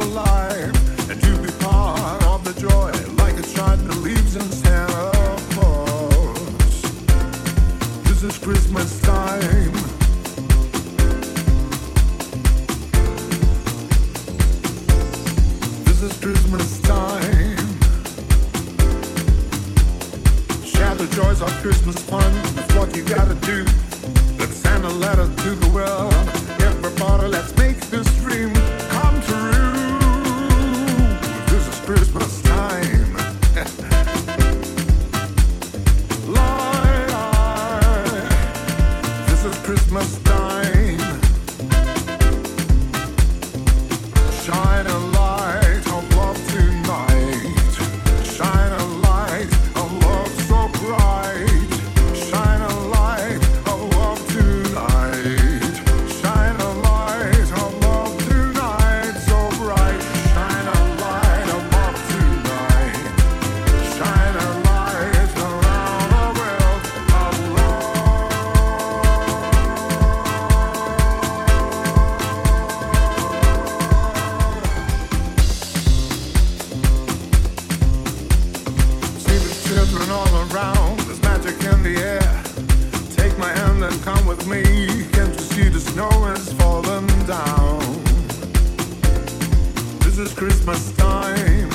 alive and to be part of the joy like a child leaves in Santa Claus. This is Christmas time. This is Christmas time. Share the joys of Christmas fun. That's what you gotta do. Let's send a letter to the world. Everybody, let's make this dream is come with me. Can't you see the snow is falling down? This is Christmas time.